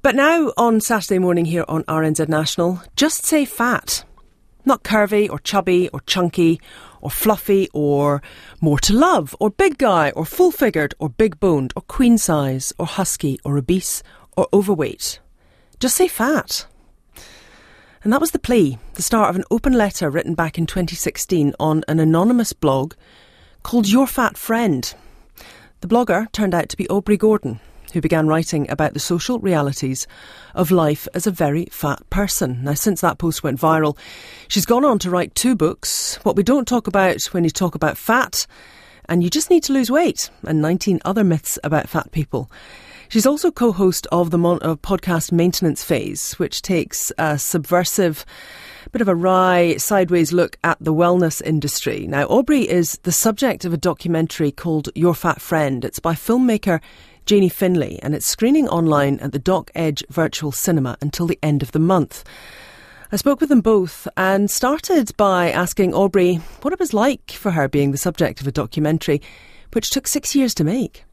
But now on Saturday morning here on RNZ National, just say fat. Not curvy or chubby or chunky or fluffy or more to love or big guy or full figured or big boned or queen size or husky or obese or overweight. Just say fat. And that was the plea, the start of an open letter written back in 2016 on an anonymous blog called Your Fat Friend. The blogger turned out to be Aubrey Gordon, who began writing about the social realities of life as a very fat person. Now, since that post went viral, she's gone on to write two books What We Don't Talk About When You Talk About Fat, and You Just Need to Lose Weight, and 19 other myths about fat people. She's also co host of the mon- podcast Maintenance Phase, which takes a subversive bit of a wry, sideways look at the wellness industry. Now, Aubrey is the subject of a documentary called Your Fat Friend. It's by filmmaker Jeanie Finlay, and it's screening online at the Doc Edge Virtual Cinema until the end of the month. I spoke with them both and started by asking Aubrey what it was like for her being the subject of a documentary which took six years to make.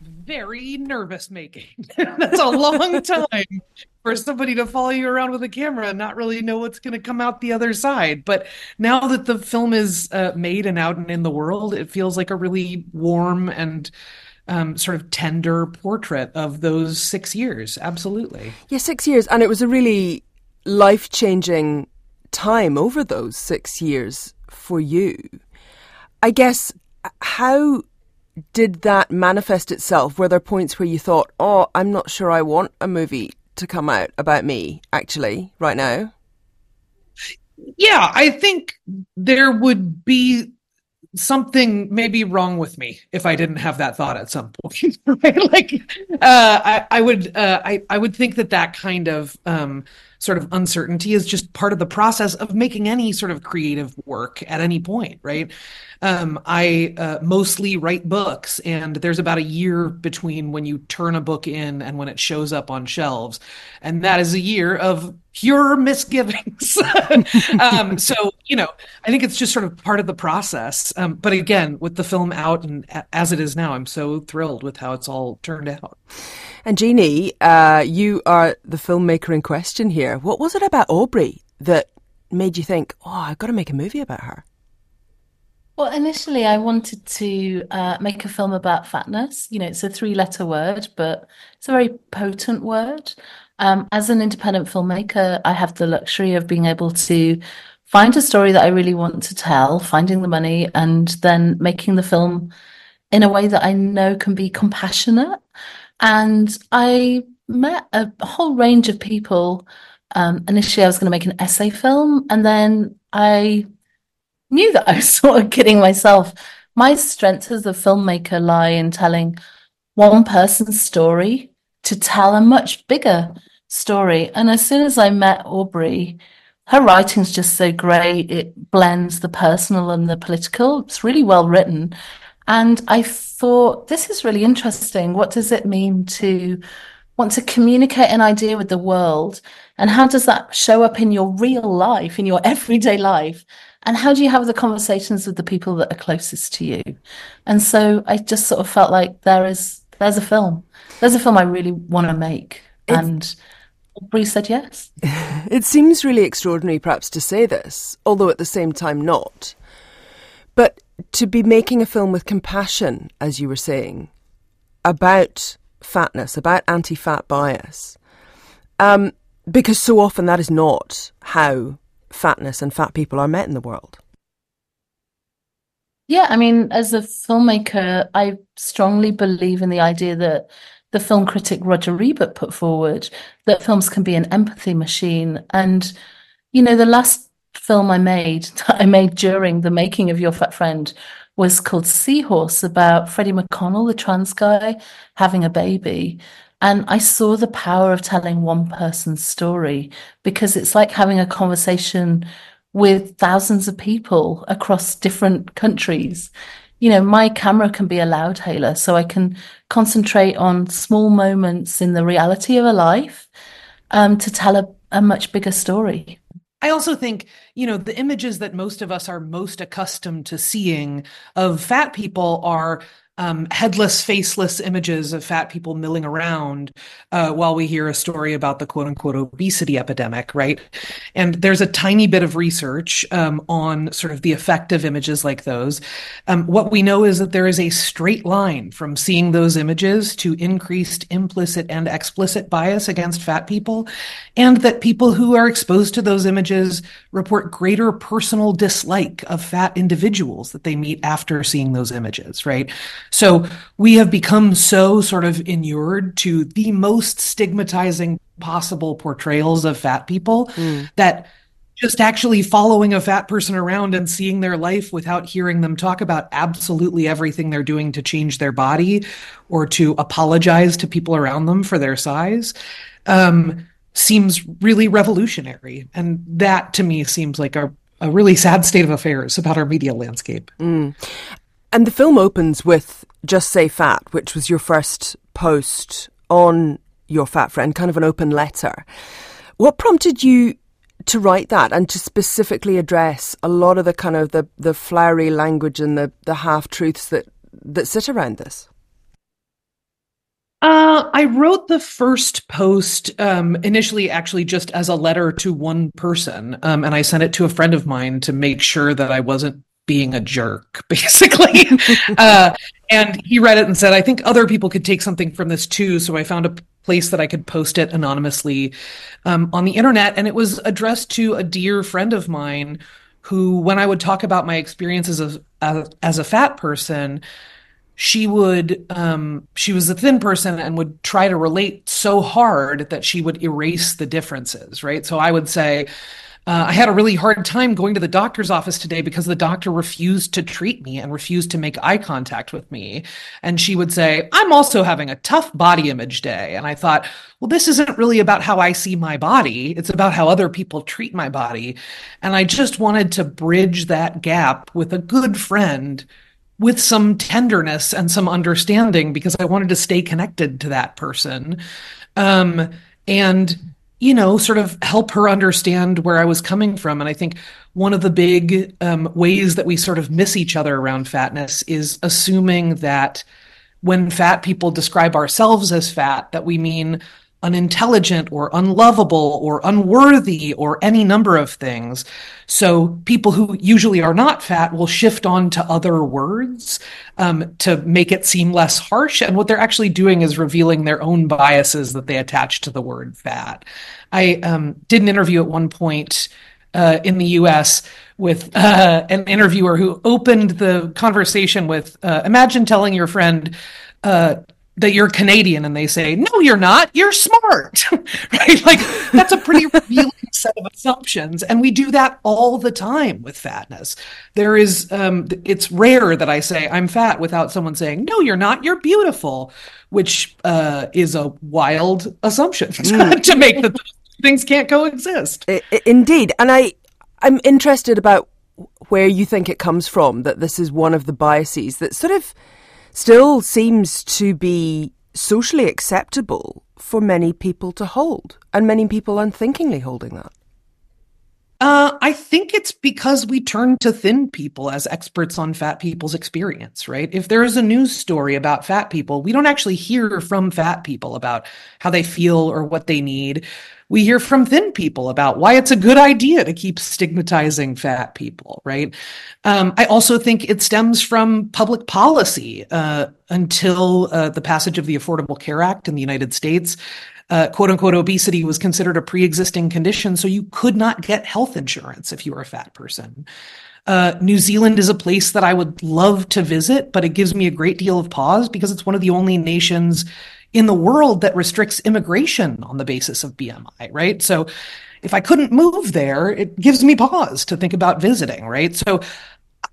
Very nervous making. That's a long time for somebody to follow you around with a camera and not really know what's going to come out the other side. But now that the film is uh, made and out and in the world, it feels like a really warm and um, sort of tender portrait of those six years. Absolutely. Yeah, six years. And it was a really life changing time over those six years for you. I guess, how did that manifest itself? Were there points where you thought, oh, I'm not sure I want a movie to come out about me, actually, right now? Yeah, I think there would be something may be wrong with me if I didn't have that thought at some point. right? Like, uh, I, I would, uh, I, I would think that that kind of um, sort of uncertainty is just part of the process of making any sort of creative work at any point, right? Um, I uh, mostly write books, and there's about a year between when you turn a book in and when it shows up on shelves, and that is a year of pure misgivings. um, so you know, I think it's just sort of part of the process. Um, but again, with the film out and as it is now, I'm so thrilled with how it's all turned out. And Jeanie, uh, you are the filmmaker in question here. What was it about Aubrey that made you think, "Oh, I've got to make a movie about her"? Well, initially, I wanted to uh, make a film about fatness. You know, it's a three letter word, but it's a very potent word. Um, as an independent filmmaker, I have the luxury of being able to find a story that I really want to tell, finding the money, and then making the film in a way that I know can be compassionate. And I met a whole range of people. Um, initially, I was going to make an essay film, and then I knew that I was sort of kidding myself. My strengths as a filmmaker lie in telling one person's story to tell a much bigger story. And as soon as I met Aubrey, her writing's just so great. It blends the personal and the political. It's really well written. And I thought, this is really interesting. What does it mean to want to communicate an idea with the world? And how does that show up in your real life, in your everyday life? and how do you have the conversations with the people that are closest to you and so i just sort of felt like there is there's a film there's a film i really want to make it's, and Aubrey said yes it seems really extraordinary perhaps to say this although at the same time not but to be making a film with compassion as you were saying about fatness about anti-fat bias um, because so often that is not how fatness and fat people are met in the world? Yeah, I mean, as a filmmaker, I strongly believe in the idea that the film critic Roger Ebert put forward that films can be an empathy machine. And, you know, the last film I made, that I made during the making of Your Fat Friend, was called Seahorse about Freddy McConnell, the trans guy, having a baby. And I saw the power of telling one person's story because it's like having a conversation with thousands of people across different countries. You know, my camera can be a loudhailer, so I can concentrate on small moments in the reality of a life um, to tell a, a much bigger story. I also think, you know, the images that most of us are most accustomed to seeing of fat people are um, headless, faceless images of fat people milling around uh, while we hear a story about the quote unquote obesity epidemic, right? And there's a tiny bit of research um, on sort of the effect of images like those. Um, what we know is that there is a straight line from seeing those images to increased implicit and explicit bias against fat people, and that people who are exposed to those images report greater personal dislike of fat individuals that they meet after seeing those images, right? So we have become so sort of inured to the most stigmatizing possible portrayals of fat people mm. that just actually following a fat person around and seeing their life without hearing them talk about absolutely everything they're doing to change their body or to apologize to people around them for their size um, seems really revolutionary. And that to me seems like a, a really sad state of affairs about our media landscape. Mm. And the film opens with Just Say Fat, which was your first post on your fat friend, kind of an open letter. What prompted you to write that and to specifically address a lot of the kind of the, the flowery language and the, the half truths that, that sit around this? Uh, I wrote the first post um, initially, actually, just as a letter to one person, um, and I sent it to a friend of mine to make sure that I wasn't being a jerk, basically. uh, and he read it and said, I think other people could take something from this too. So I found a place that I could post it anonymously um, on the internet. And it was addressed to a dear friend of mine who, when I would talk about my experiences as, as, as a fat person, she would um, she was a thin person and would try to relate so hard that she would erase the differences right so i would say uh, I had a really hard time going to the doctor's office today because the doctor refused to treat me and refused to make eye contact with me. And she would say, I'm also having a tough body image day. And I thought, well, this isn't really about how I see my body. It's about how other people treat my body. And I just wanted to bridge that gap with a good friend with some tenderness and some understanding because I wanted to stay connected to that person. Um, and you know, sort of help her understand where I was coming from. And I think one of the big um, ways that we sort of miss each other around fatness is assuming that when fat people describe ourselves as fat, that we mean unintelligent or unlovable or unworthy or any number of things. So people who usually are not fat will shift on to other words um, to make it seem less harsh. And what they're actually doing is revealing their own biases that they attach to the word fat. I um, did an interview at one point uh, in the US with uh, an interviewer who opened the conversation with uh, Imagine telling your friend, uh, that you're Canadian and they say, no, you're not, you're smart, right? Like that's a pretty revealing set of assumptions. And we do that all the time with fatness. There is, um, it's rare that I say I'm fat without someone saying, no, you're not, you're beautiful, which uh, is a wild assumption mm. to make that things can't coexist. Indeed. And I, I'm interested about where you think it comes from, that this is one of the biases that sort of, still seems to be socially acceptable for many people to hold, and many people unthinkingly holding that. Uh, I think it's because we turn to thin people as experts on fat people's experience, right? If there is a news story about fat people, we don't actually hear from fat people about how they feel or what they need we hear from thin people about why it's a good idea to keep stigmatizing fat people, right? Um, I also think it stems from public policy. Uh, until uh, the passage of the Affordable Care Act in the United States, uh, quote unquote obesity was considered a pre-existing condition, so you could not get health insurance if you were a fat person. Uh, New Zealand is a place that I would love to visit, but it gives me a great deal of pause because it's one of the only nations in the world that restricts immigration on the basis of BMI, right? So if I couldn't move there, it gives me pause to think about visiting, right? So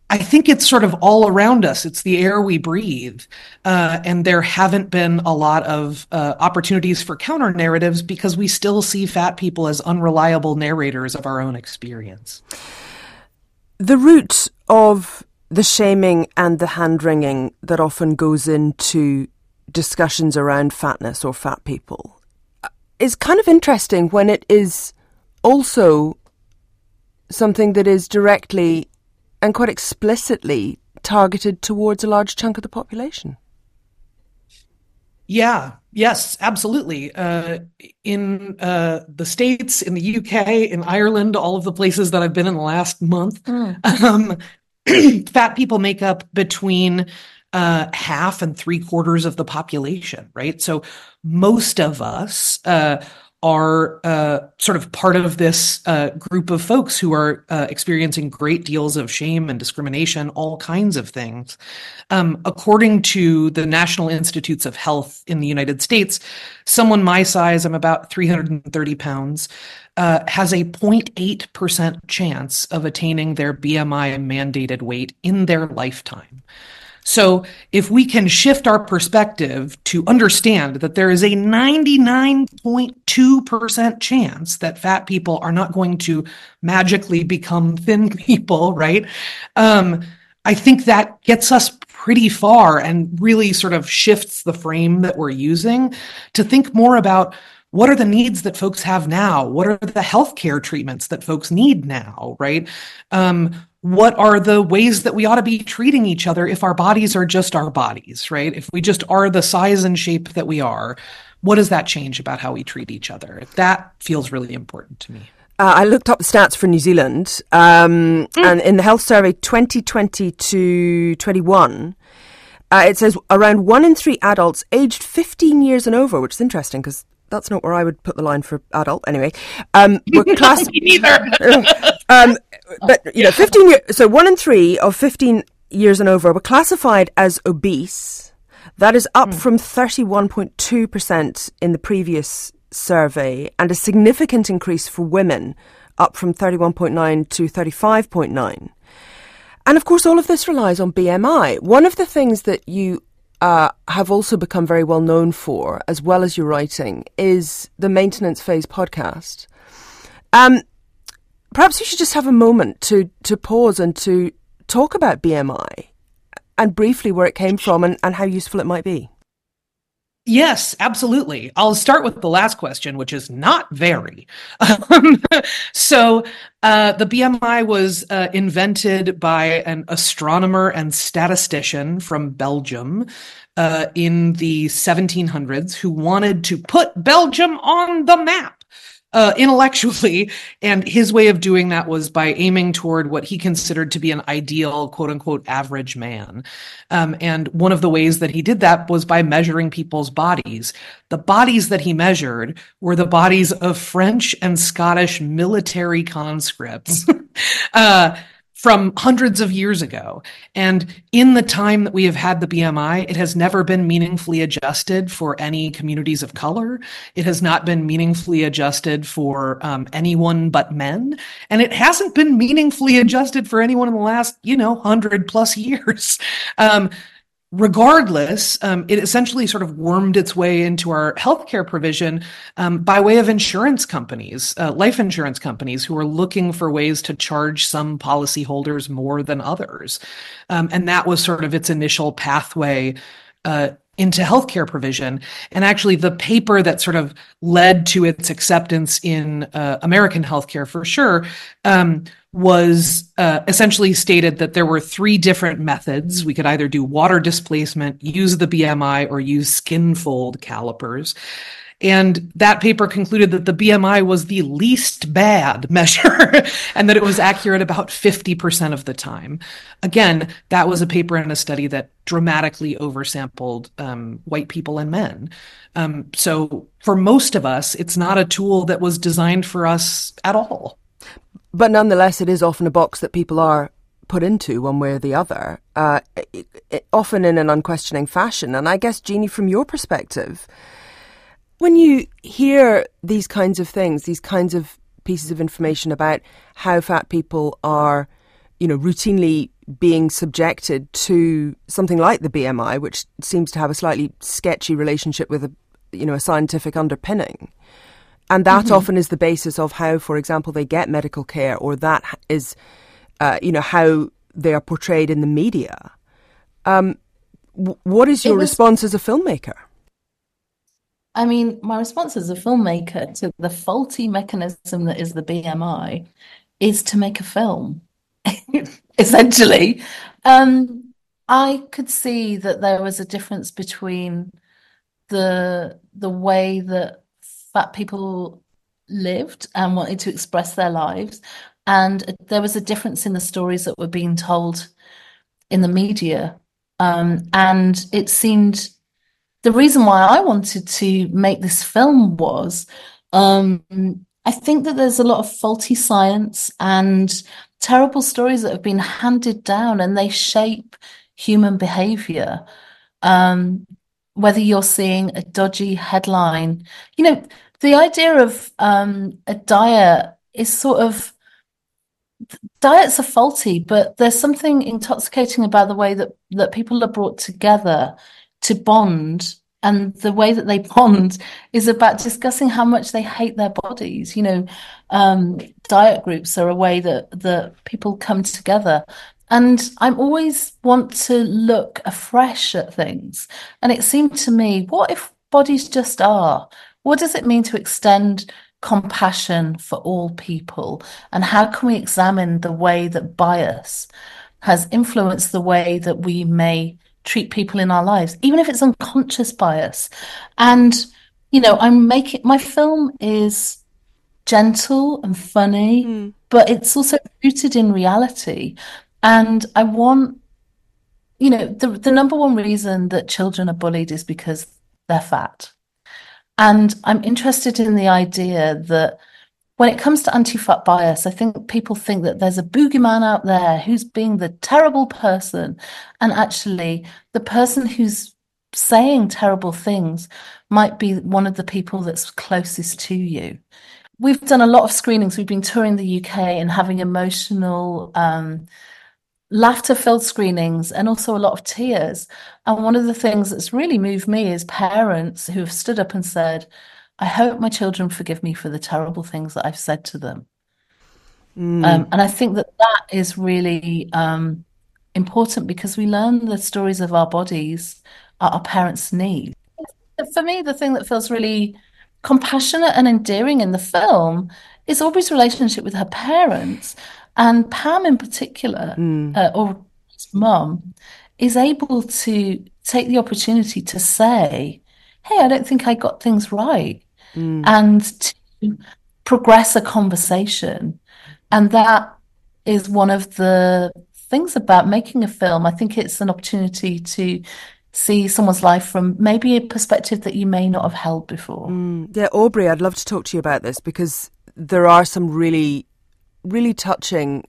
I think it's sort of all around us. It's the air we breathe. Uh, and there haven't been a lot of uh, opportunities for counter narratives because we still see fat people as unreliable narrators of our own experience. The root of the shaming and the hand wringing that often goes into discussions around fatness or fat people is kind of interesting when it is also something that is directly and quite explicitly targeted towards a large chunk of the population. Yeah, yes, absolutely. Uh, in uh, the States, in the UK, in Ireland, all of the places that I've been in the last month, mm. um, fat people make up between uh, half and three quarters of the population, right? So most of us uh, are uh, sort of part of this uh, group of folks who are uh, experiencing great deals of shame and discrimination, all kinds of things. Um, according to the National Institutes of Health in the United States, someone my size, I'm about 330 pounds, uh, has a 0.8% chance of attaining their BMI mandated weight in their lifetime. So if we can shift our perspective to understand that there is a 99.2% chance that fat people are not going to magically become thin people, right? Um, I think that gets us pretty far and really sort of shifts the frame that we're using to think more about what are the needs that folks have now? What are the healthcare treatments that folks need now, right? Um, what are the ways that we ought to be treating each other if our bodies are just our bodies, right? If we just are the size and shape that we are, what does that change about how we treat each other? That feels really important to me. Uh, I looked up the stats for New Zealand, um, mm. and in the health survey 2020 to 21, uh, it says around one in three adults aged 15 years and over, which is interesting because that's not where I would put the line for adult anyway. Um, we're class- neither. um, but you know, fifteen years. So one in three of fifteen years and over were classified as obese. That is up mm. from thirty-one point two percent in the previous survey, and a significant increase for women, up from thirty-one point nine to thirty-five point nine. And of course, all of this relies on BMI. One of the things that you uh, have also become very well known for, as well as your writing, is the Maintenance Phase podcast. Um, perhaps you should just have a moment to, to pause and to talk about BMI and briefly where it came from and, and how useful it might be. Yes, absolutely. I'll start with the last question, which is not very. Um, so, uh, the BMI was uh, invented by an astronomer and statistician from Belgium uh, in the 1700s who wanted to put Belgium on the map uh, intellectually. And his way of doing that was by aiming toward what he considered to be an ideal, quote unquote, average man. Um, and one of the ways that he did that was by measuring people's bodies. The bodies that he measured were the bodies of French and Scottish military conscripts. uh, from hundreds of years ago. And in the time that we have had the BMI, it has never been meaningfully adjusted for any communities of color. It has not been meaningfully adjusted for um, anyone but men. And it hasn't been meaningfully adjusted for anyone in the last, you know, hundred plus years. Um, regardless, um, it essentially sort of wormed its way into our healthcare provision um, by way of insurance companies, uh, life insurance companies who are looking for ways to charge some policyholders more than others. Um, and that was sort of its initial pathway. Uh, into healthcare provision. And actually, the paper that sort of led to its acceptance in uh, American healthcare for sure um, was uh, essentially stated that there were three different methods. We could either do water displacement, use the BMI, or use skin fold calipers. And that paper concluded that the BMI was the least bad measure and that it was accurate about 50% of the time. Again, that was a paper in a study that dramatically oversampled um, white people and men. Um, so for most of us, it's not a tool that was designed for us at all. But nonetheless, it is often a box that people are put into one way or the other, uh, it, it, often in an unquestioning fashion. And I guess, Jeanie, from your perspective, when you hear these kinds of things, these kinds of pieces of information about how fat people are, you know, routinely being subjected to something like the BMI, which seems to have a slightly sketchy relationship with a, you know, a scientific underpinning. And that mm-hmm. often is the basis of how, for example, they get medical care, or that is, uh, you know, how they are portrayed in the media. Um, w- what is your was, response as a filmmaker? I mean, my response as a filmmaker to the faulty mechanism that is the BMI is to make a film, essentially. Um, I could see that there was a difference between the the way that fat people lived and wanted to express their lives, and there was a difference in the stories that were being told in the media. Um, and it seemed the reason why I wanted to make this film was um, I think that there's a lot of faulty science and terrible stories that have been handed down and they shape human behavior. Um, whether you're seeing a dodgy headline, you know, the idea of um, a diet is sort of diets are faulty, but there's something intoxicating about the way that that people are brought together to bond and the way that they bond is about discussing how much they hate their bodies. You know um, diet groups are a way that that people come together. And i'm always want to look afresh at things. And it seemed to me what if bodies just are what does it mean to extend compassion for all people and how can we examine the way that bias has influenced the way that we may treat people in our lives, even if it's unconscious bias. And, you know, I'm making my film is gentle and funny, mm. but it's also rooted in reality. And I want, you know, the, the number one reason that children are bullied is because they're fat. And I'm interested in the idea that when it comes to anti-fat bias, I think people think that there's a boogeyman out there who's being the terrible person. And actually, the person who's saying terrible things might be one of the people that's closest to you. We've done a lot of screenings. We've been touring the UK and having emotional, um, laughter filled screenings and also a lot of tears. And one of the things that's really moved me is parents who have stood up and said, I hope my children forgive me for the terrible things that I've said to them. Mm. Um, and I think that that is really um, important because we learn the stories of our bodies our parents need. For me, the thing that feels really compassionate and endearing in the film is Aubrey's relationship with her parents. And Pam, in particular, mm. uh, or his mum, is able to take the opportunity to say, Hey, I don't think I got things right mm. and to progress a conversation. And that is one of the things about making a film. I think it's an opportunity to see someone's life from maybe a perspective that you may not have held before. Mm. Yeah, Aubrey, I'd love to talk to you about this because there are some really, really touching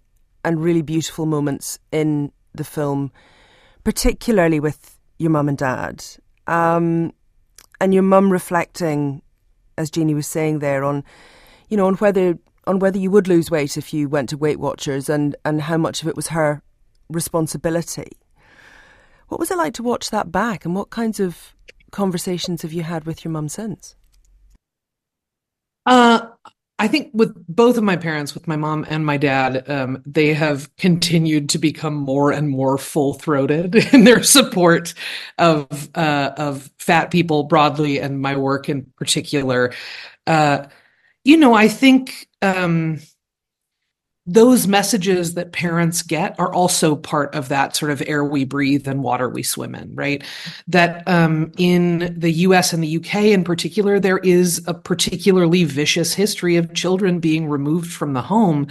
and really beautiful moments in the film, particularly with your mum and dad. Um, and your mum reflecting as Jeanie was saying there, on you know on whether on whether you would lose weight if you went to Weight Watchers and and how much of it was her responsibility. What was it like to watch that back, and what kinds of conversations have you had with your mum since? Uh, I think with both of my parents, with my mom and my dad, um, they have continued to become more and more full throated in their support of uh, of fat people broadly and my work in particular. Uh, you know, I think um, those messages that parents get are also part of that sort of air we breathe and water we swim in, right? That um, in the US and the UK in particular, there is a particularly vicious history of children being removed from the home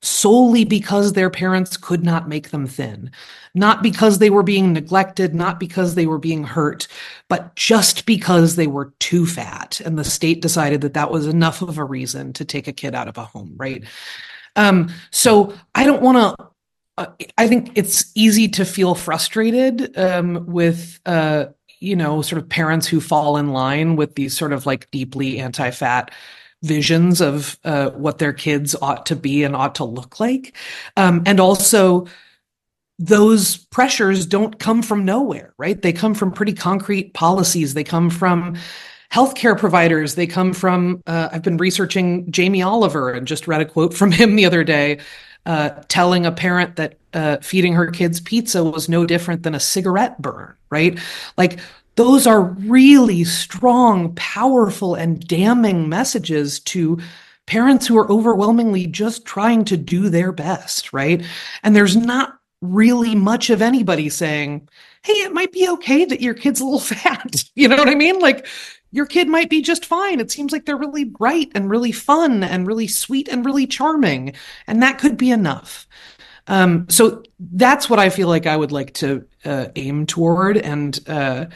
solely because their parents could not make them thin. Not because they were being neglected, not because they were being hurt, but just because they were too fat. And the state decided that that was enough of a reason to take a kid out of a home, right? Um, so I don't want to. Uh, I think it's easy to feel frustrated um, with, uh, you know, sort of parents who fall in line with these sort of like deeply anti-fat visions of uh, what their kids ought to be and ought to look like, um, and also those pressures don't come from nowhere, right? They come from pretty concrete policies. They come from healthcare providers. They come from, uh, I've been researching Jamie Oliver and just read a quote from him the other day uh, telling a parent that uh, feeding her kids pizza was no different than a cigarette burn, right? Like, those are really strong, powerful, and damning messages to parents who are overwhelmingly just trying to do their best, right? And there's not really much of anybody saying, Hey, it might be okay that your kid's a little fat. you know what I mean? Like your kid might be just fine. It seems like they're really bright and really fun and really sweet and really charming. And that could be enough. Um, so that's what I feel like I would like to uh, aim toward. And uh,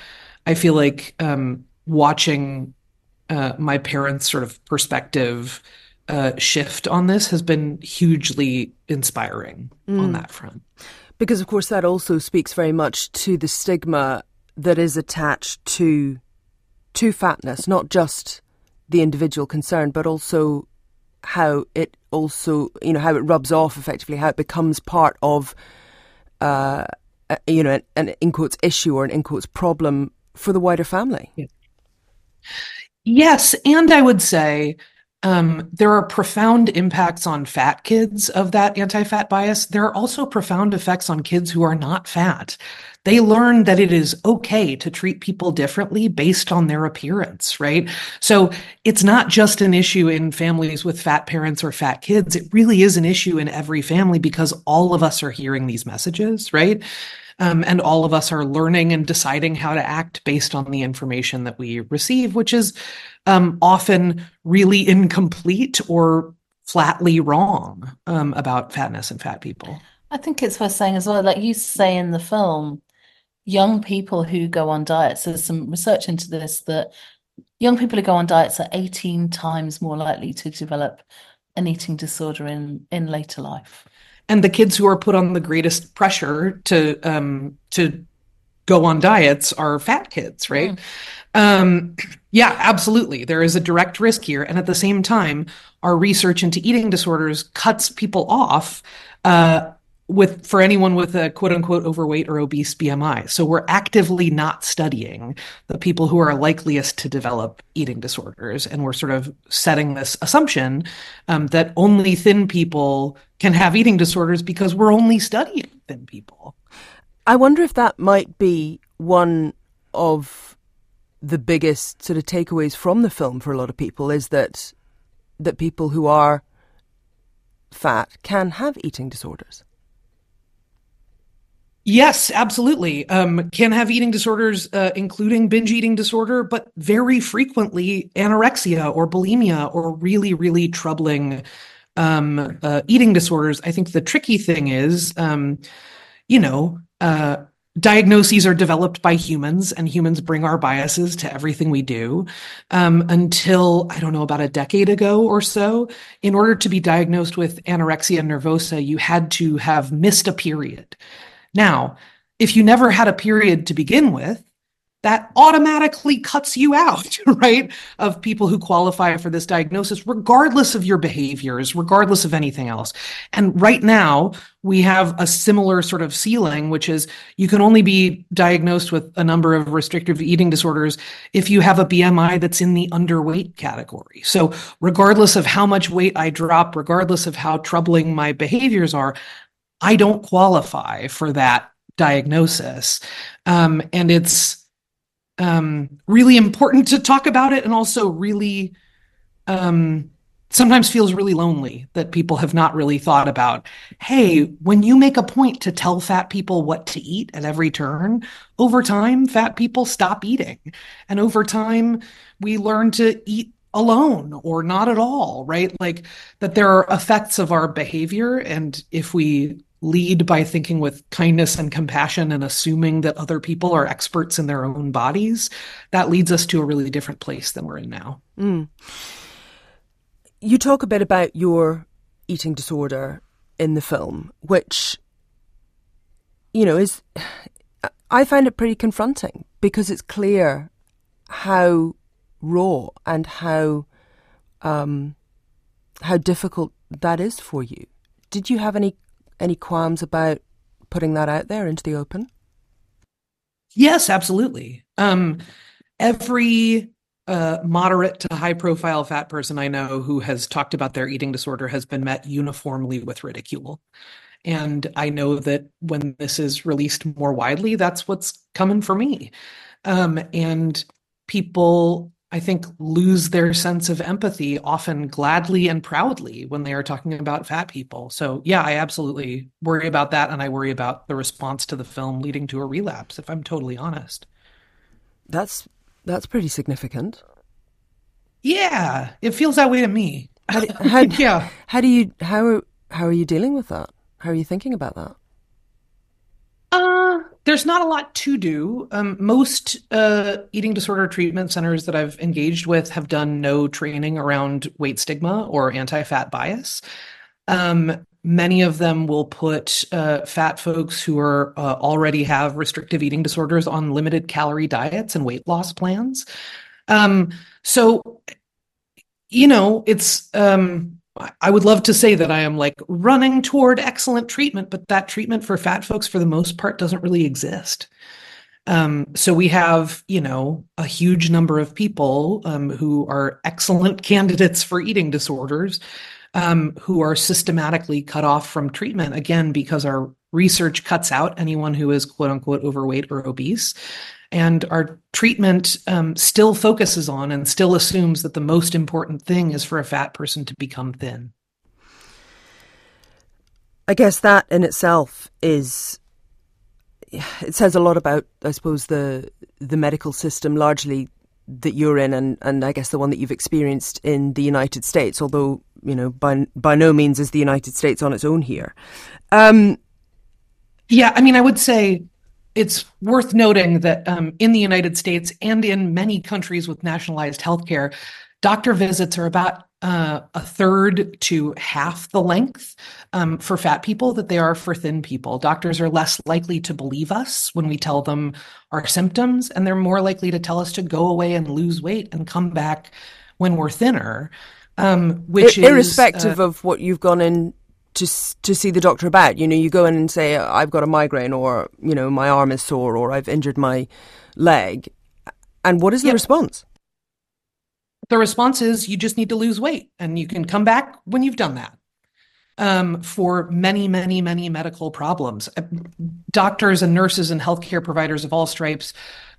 I feel like um, watching uh, my parents' sort of perspective uh, shift on this has been hugely inspiring mm. on that front. Because, of course, that also speaks very much to the stigma that is attached to to fatness, not just the individual concerned, but also how it also, you know, how it rubs off effectively, how it becomes part of, uh, you know, an, an in quotes issue or an in quotes problem for the wider family. Yes, and I would say um, there are profound impacts on fat kids of that anti-fat bias. There are also profound effects on kids who are not fat. They learn that it is okay to treat people differently based on their appearance, right? So it's not just an issue in families with fat parents or fat kids. It really is an issue in every family because all of us are hearing these messages, right? Um, and all of us are learning and deciding how to act based on the information that we receive, which is um, often really incomplete or flatly wrong um, about fatness and fat people. I think it's worth saying as well, like you say in the film, young people who go on diets, there's some research into this that young people who go on diets are 18 times more likely to develop an eating disorder in, in later life and the kids who are put on the greatest pressure to um, to go on diets are fat kids, right? Mm. Um, yeah, absolutely. There is a direct risk here, and at the same time, our research into eating disorders cuts people off uh, with for anyone with a quote unquote overweight or obese BMI. So we're actively not studying the people who are likeliest to develop eating disorders, and we're sort of setting this assumption um, that only thin people can have eating disorders because we're only studying thin people. I wonder if that might be one of the biggest sort of takeaways from the film for a lot of people is that that people who are fat can have eating disorders. Yes, absolutely. Um, can have eating disorders, uh, including binge eating disorder, but very frequently anorexia or bulimia or really, really troubling um, uh, eating disorders. I think the tricky thing is, um, you know, uh, diagnoses are developed by humans and humans bring our biases to everything we do um, until i don't know about a decade ago or so in order to be diagnosed with anorexia nervosa you had to have missed a period now, if you never had a period to begin with, that automatically cuts you out, right? Of people who qualify for this diagnosis, regardless of your behaviors, regardless of anything else. And right now, we have a similar sort of ceiling, which is you can only be diagnosed with a number of restrictive eating disorders if you have a BMI that's in the underweight category. So, regardless of how much weight I drop, regardless of how troubling my behaviors are, I don't qualify for that diagnosis. Um, and it's um, really important to talk about it and also really um, sometimes feels really lonely that people have not really thought about hey when you make a point to tell fat people what to eat at every turn over time fat people stop eating. And over time we learn to eat alone or not at all right? Like that there are effects of our behavior. And if we lead by thinking with kindness and compassion and assuming that other people are experts in their own bodies, that leads us to a really different place than we're in now. Mm. You talk a bit about your eating disorder in the film, which, you know, is. I find it pretty confronting because it's clear how raw and how um, how difficult that is for you. Did you have any any qualms about putting that out there into the open? Yes, absolutely. Um, every uh, moderate to high profile fat person I know who has talked about their eating disorder has been met uniformly with ridicule. And I know that when this is released more widely, that's what's coming for me. Um, and people I think, lose their sense of empathy often gladly and proudly when they are talking about fat people. So, yeah, I absolutely worry about that. And I worry about the response to the film leading to a relapse, if I'm totally honest. That's that's pretty significant. Yeah, it feels that way to me. How do, how, yeah. How do you how are, how are you dealing with that? How are you thinking about that? Uh, there's not a lot to do. Um, most uh, eating disorder treatment centers that I've engaged with have done no training around weight stigma or anti-fat bias. Um, many of them will put uh, fat folks who are uh, already have restrictive eating disorders on limited calorie diets and weight loss plans. Um, so, you know, it's um, I would love to say that I am like running toward excellent treatment, but that treatment for fat folks, for the most part, doesn't really exist. Um, so we have, you know, a huge number of people um, who are excellent candidates for eating disorders um, who are systematically cut off from treatment, again, because our research cuts out anyone who is quote unquote overweight or obese. And our treatment um, still focuses on and still assumes that the most important thing is for a fat person to become thin. I guess that in itself is it says a lot about, I suppose, the the medical system largely that you're in, and, and I guess the one that you've experienced in the United States. Although you know, by by no means is the United States on its own here. Um, yeah, I mean, I would say it's worth noting that um, in the United States and in many countries with nationalized healthcare, doctor visits are about uh, a third to half the length um, for fat people that they are for thin people. Doctors are less likely to believe us when we tell them our symptoms, and they're more likely to tell us to go away and lose weight and come back when we're thinner. Um, which I- irrespective is, uh, of what you've gone in to to see the doctor about. You know, you go in and say, "I've got a migraine," or you know, "My arm is sore," or "I've injured my leg," and what is the yep. response? The response is you just need to lose weight, and you can come back when you've done that. Um, for many, many, many medical problems, uh, doctors and nurses and healthcare providers of all stripes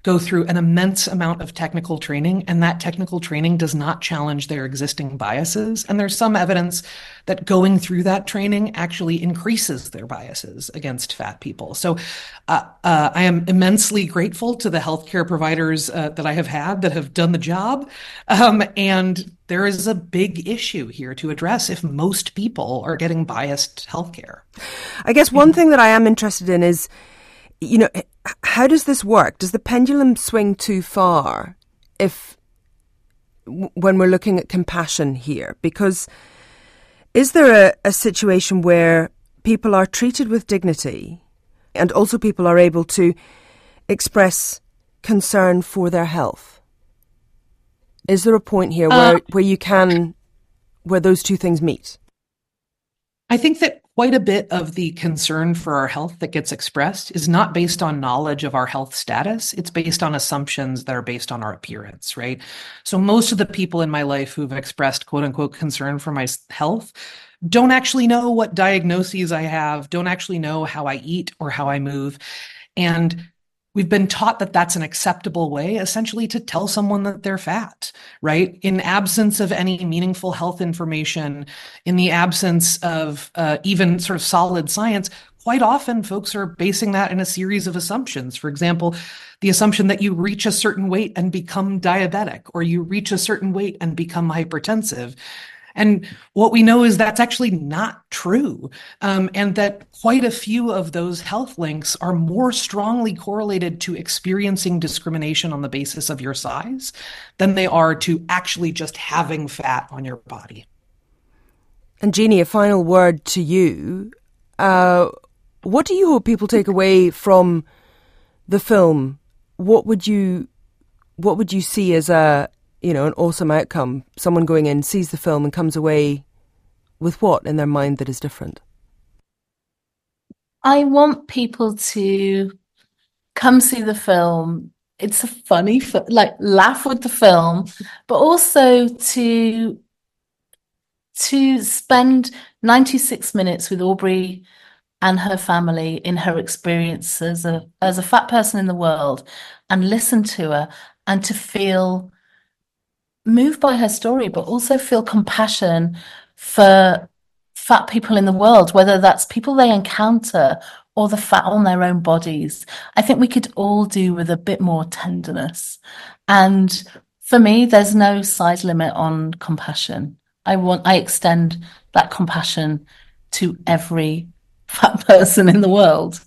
go through an immense amount of technical training, and that technical training does not challenge their existing biases. And there's some evidence that going through that training actually increases their biases against fat people. So uh, uh, I am immensely grateful to the healthcare providers uh, that I have had that have done the job. Um, and there is a big issue here to address if most people are getting biased healthcare. I guess one thing that I am interested in is you know, how does this work? Does the pendulum swing too far if when we're looking at compassion here? Because is there a, a situation where people are treated with dignity and also people are able to express concern for their health? Is there a point here where, uh, where you can, where those two things meet? I think that quite a bit of the concern for our health that gets expressed is not based on knowledge of our health status. It's based on assumptions that are based on our appearance, right? So most of the people in my life who've expressed quote unquote concern for my health don't actually know what diagnoses I have, don't actually know how I eat or how I move. And we've been taught that that's an acceptable way essentially to tell someone that they're fat right? In absence of any meaningful health information in the absence of uh, even sort of solid science quite often folks are basing that in a series of assumptions. For example the assumption that you reach a certain weight and become diabetic or you reach a certain weight and become hypertensive and what we know is that's actually not true. Um, and that quite a few of those health links are more strongly correlated to experiencing discrimination on the basis of your size than they are to actually just having fat on your body. And Jeanie, a final word to you. Uh, what do you hope people take away from the film? What would you what would you see as a you know, an awesome outcome. Someone going in, sees the film, and comes away with what in their mind that is different? I want people to come see the film. It's a funny, like laugh with the film, but also to to spend 96 minutes with Aubrey and her family in her experience as a as a fat person in the world and listen to her and to feel moved by her story, but also feel compassion for fat people in the world, whether that's people they encounter or the fat on their own bodies. I think we could all do with a bit more tenderness. And for me, there's no size limit on compassion. I want, I extend that compassion to every fat person in the world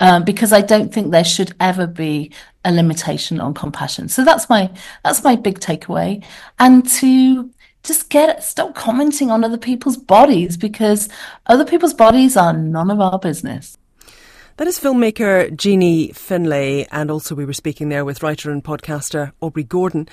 um, because I don't think there should ever be a limitation on compassion. So that's my that's my big takeaway, and to just get stop commenting on other people's bodies because other people's bodies are none of our business. That is filmmaker Jeanie Finlay, and also we were speaking there with writer and podcaster Aubrey Gordon.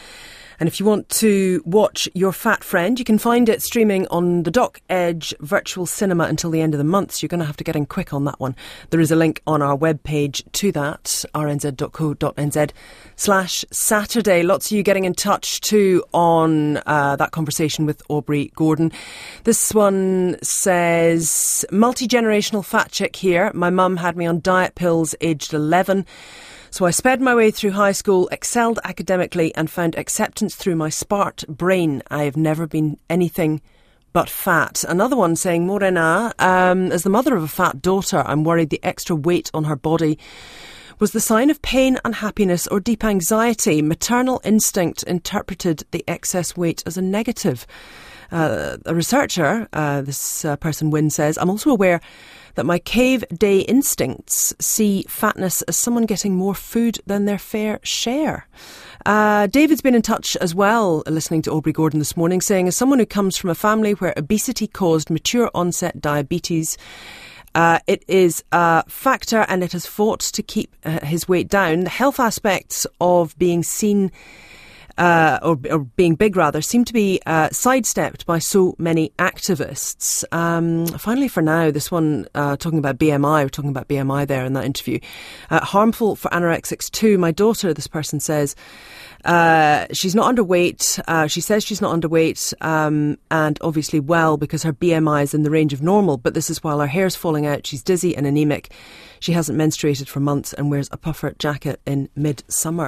And if you want to watch Your Fat Friend, you can find it streaming on the Doc Edge virtual cinema until the end of the month. So you're going to have to get in quick on that one. There is a link on our webpage to that, rnz.co.nz slash Saturday. Lots of you getting in touch too on uh, that conversation with Aubrey Gordon. This one says, multi generational fat chick here. My mum had me on diet pills aged 11. So I sped my way through high school, excelled academically, and found acceptance through my smart brain. I have never been anything but fat. Another one saying, Morena, um, as the mother of a fat daughter, I'm worried the extra weight on her body was the sign of pain, unhappiness, or deep anxiety. Maternal instinct interpreted the excess weight as a negative. Uh, a researcher, uh, this uh, person Wynne says, I'm also aware that my cave day instincts see fatness as someone getting more food than their fair share. Uh, David's been in touch as well, listening to Aubrey Gordon this morning, saying, as someone who comes from a family where obesity caused mature onset diabetes, uh, it is a factor and it has fought to keep uh, his weight down. The health aspects of being seen uh, or, or, being big rather, seem to be uh, sidestepped by so many activists. Um, finally, for now, this one uh, talking about BMI, we're talking about BMI there in that interview. Uh, harmful for anorexics too. My daughter, this person says, uh, she's not underweight. Uh, she says she's not underweight um, and obviously well because her BMI is in the range of normal, but this is while her hair's falling out. She's dizzy and anemic. She hasn't menstruated for months and wears a puffer jacket in midsummer.